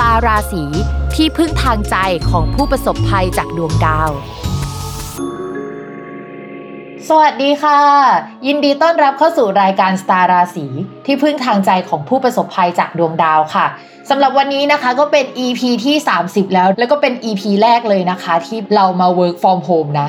ตาราศีที่พึ่งทางใจของผู้ประสบภัยจากดวงดาว สวัสดีค่ะ ยินดีต้อนรับเข้าสู่รายการสตาร์ราศีที่พึ่งทางใจของผู้ประสบภัยจากดวงดาวค่ะสำหรับวันนี้นะคะก็เป็น EP ที่ 30 แล้ว แล้วก็เป็น EP แรกเลยนะคะ ที่เรามา work from home นะ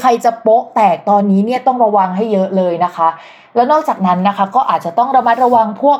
ใครจะโป๊ะแตกตอนนี้เนี่ยต้องระวังให้เยอะเลยนะคะ แล้วนอกจากนั้นนะคะก็อาจจะต้องระมัดระวังพวก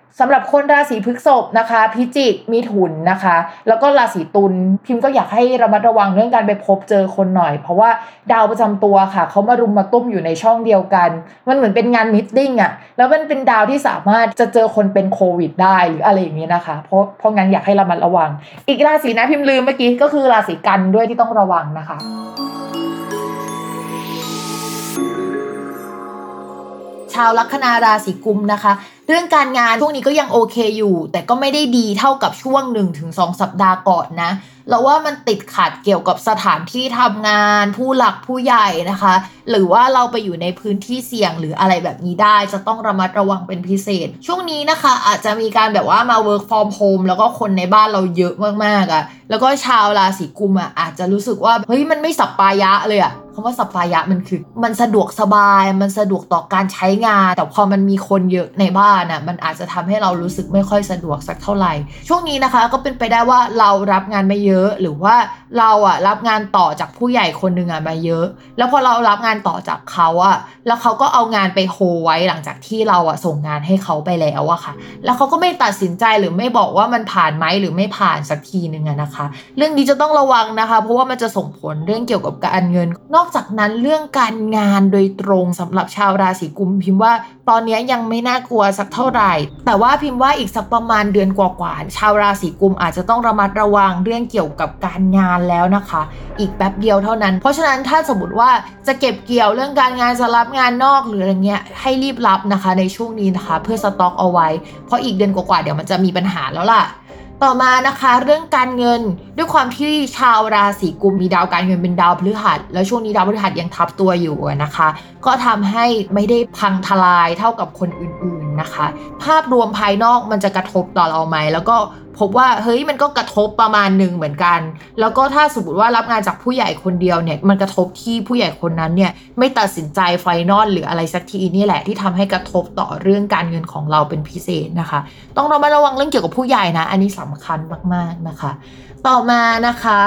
สำหรับคนราศีพฤษภนะคะ พิจิกมีถุนนะคะ แล้วก็ราศีตุลพิมพ์ก็อยากให้ระมัดระวังเรื่องการไปพบเจอคนหน่อย เพราะว่าดาวประจำตัวค่ะเขามารุมมาตุ้มอยู่ในช่องเดียวกัน มันเหมือนเป็นงานมิทติ้งอะแล้วมันเป็นดาวที่สามารถจะเจอคนเป็นโควิด ได้หรืออะไรอย่างนี้นะคะ เพราะเพราะงั้นอยากให้ระมัดระวัง อีกราศีนะพิมพ์ลืมเมื่อกี้ก็คือราศีกันด้วยที่ต้องระวังนะคะ ชาวลัคนาราศีกุมนะคะ เรื่องการงานช่วงนี้ก็ยังโอเคอยู่ แต่ก็ไม่ได้ดีเท่ากับช่วง 1-2 สัปดาห์ก่อนนะเราว่ามันติดขัดเกี่ยวกับสถานที่ทำงาน ผู้หลักผู้ใหญ่นะคะ หรือว่าเราไปอยู่ในพื้นที่เสี่ยงหรืออะไรแบบนี้ได้ จะต้องระมัดระวังเป็นพิเศษ ช่วงนี้นะคะ อาจจะมีการแบบว่ามา work from home แล้วก็คนในบ้านเราเยอะมากๆอะ่ะแล้วก็ชาวราศีกุมอะ่ะอาจจะรู้สึกว่าเฮ้ยมันไม่สัปปายะเลยอะ่ะ คำว่าสัปปายะมันคือ มันสะดวกสบายมันสะดวกต่อการใช้งาน แต่พอมันมีคนเยอะในบ้านอะมันอาจจะทำให้เรารู้สึกไม่ค่อยสะดวกสักเท่าไหร่ ช่วงนี้นะคะก็เป็นไปได้ว่าเรารับงานไม่เยอะหรือว่าเราอะรับงานต่อจากผู้ใหญ่คนหนึ่งอะมาเยอะ แล้วพอเรารับงานต่อจากเขาอะแล้วเขาก็เอางานไปโฮไว้หลังจากที่เราอะส่งงานให้เขาไปแล้วอะค่ะ แล้วเขาก็ไม่ตัดสินใจหรือไม่บอกว่ามันผ่านไหมหรือไม่ผ่านสักทีหนึ่งอะนะคะ เรื่องนี้จะต้องระวังนะคะ เพราะว่ามันจะส่งผลเรื่องเกี่ยวกับการเงินนอกอกจากนั้นเรื่องการงานโดยตรงสำหรับชาวราศีกุม พิมพ์ว่าตอนนี้ยังไม่น่ากลัวสักเท่าไหร่ แต่ว่าพิมพ์ว่าอีกสักประมาณเดือนกว่าๆชาวราศีกุมอาจจะต้องระมัดระวังเรื่องเกี่ยวกับการงานแล้วนะคะ อีกแป๊บเดียวเท่านั้น เพราะฉะนั้นถ้าสมมติว่าจะเก็บเกี่ยวเรื่องการงานจะรับงานนอกหรืออะไรเงี้ยให้รีบรับนะคะในช่วงนี้นะคะ เพื่อสต็อกเอาไว้ เพราะอีกเดือนกว่าๆเดี๋ยวมันจะมีปัญหาแล้วล่ะ ต่อมานะคะเรื่องการเงินด้วยความที่ชาวราศีกุมมีดาวการเงินเป็นดาวพฤหัส แล้วช่วงนี้ดาวพฤหัสยังทับตัวอยู่นะคะ ก็ทำให้ไม่ได้พังทลายเท่ากับคนอื่นๆนะคะ ภาพรวมภายนอกมันจะกระทบต่อเราไหมแล้วก็พบว่าเฮ้ยมันก็กระทบประมาณหนึ่งเหมือนกัน แล้วก็ถ้าสมมติว่ารับงานจากผู้ใหญ่คนเดียวเนี่ย มันกระทบที่ผู้ใหญ่คนนั้นเนี่ยไม่ตัดสินใจไฟนอลหรืออะไรสักทีนี่แหละที่ทำให้กระทบต่อเรื่องการเงินของเราเป็นพิเศษนะคะ ต้องระมัดระวังเรื่องเกี่ยวกับผู้ใหญ่นะ อันนี้สำคัญมากๆนะคะ ต่อมานะคะ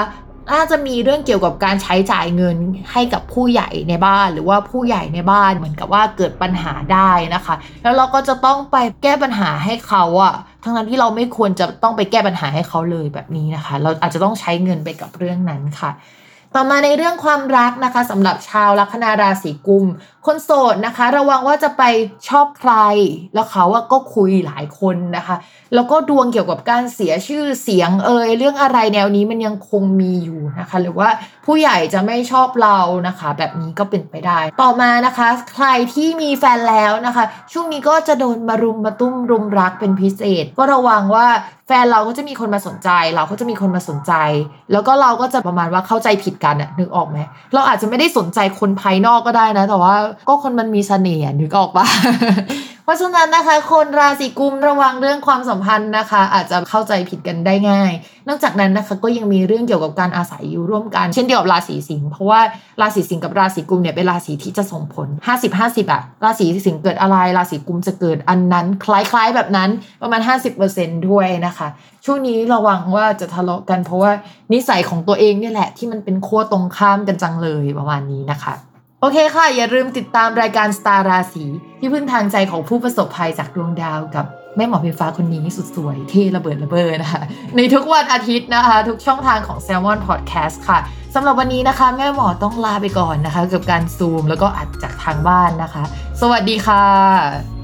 น่าจะมีเรื่องเกี่ยวกับการใช้จ่ายเงินให้กับผู้ใหญ่ในบ้าน หรือว่าผู้ใหญ่ในบ้านเหมือนกับว่าเกิดปัญหาได้นะคะ แล้วเราก็จะต้องไปแก้ปัญหาให้เขาอะทั้งนั้นที่เราไม่ควรจะต้องไปแก้ปัญหาให้เขาเลยแบบนี้นะคะ เราอาจจะต้องใช้เงินไปกับเรื่องนั้นค่ะ ต่อมาในเรื่องความรักนะคะสำหรับชาวลัคนาราศีกุม คนโสดนะคะ ระวังว่าจะไปชอบใคร แล้วเขาก็คุยหลายคนนะคะ แล้วก็ดวงเกี่ยวกับการเสียชื่อเสียงเอยเรื่องอะไรแนวนี้มันยังคงมีอยู่นะคะ หรือว่าผู้ใหญ่จะไม่ชอบเรานะคะ แบบนี้ก็เป็นไปได้ ต่อมานะคะ ใครที่มีแฟนแล้วนะคะ ช่วงนี้ก็จะโดนมารุมมาตุ้มรุมรักเป็นพิเศษ ก็ระวังว่าแฟนเราก็จะมีคนมาสนใจ เราก็จะมีคนมาสนใจ แล้วก็เราก็จะประมาณว่าเข้าใจผิดกันอะนึกออกไหมเราอาจจะไม่ได้สนใจคนภายนอกก็ได้นะ แต่ว่าก็คนมันมีเสน่ห์นึกออกปะ เพราะฉะนั้นนะคะคนราศีกุมระวังเรื่องความสัมพันธ์นะคะ อาจจะเข้าใจผิดกันได้ง่าย นอกจากนั้นนะคะก็ยังมีเรื่องเกี่ยวกับการอาศัยอยู่ร่วมกัน เช่นเดียวกับราศีสิงห์เพราะว่าราศีสิงห์กับราศีกุมเนี่ยเป็นราศีที่จะส่งผล 50-50อะราศีสิงห์เกิดอะไรราศีกุมจะเกิดอันนั้น คล้ายๆแบบนั้นประมาณ 50%ด้วยนะคะ ช่วงนี้ระวังว่าจะทะเลาะกัน เพราะว่านิสัยของตัวเองนี่แหละที่มันเป็นขั้วตรงข้ามกันจังเลยประมาณนี้นะคะ โอเคค่ะ อย่าลืมติดตามรายการสตาร์ราศีที่พึ่งทางใจของผู้ประสบภัยจากดวงดาวกับแม่หมอเพฟ้าคนนี้สุดสวยเท่ระเบิดระเบ้อนะคะ ในทุกวันอาทิตย์นะคะ ทุกช่องทางของ s ซ l m o n Podcast ค่ะสำหรับวันนี้นะคะ แม่หมอต้องลาไปก่อนนะคะ กับการซูมแล้วก็อัดจากทางบ้านนะคะ สวัสดีค่ะ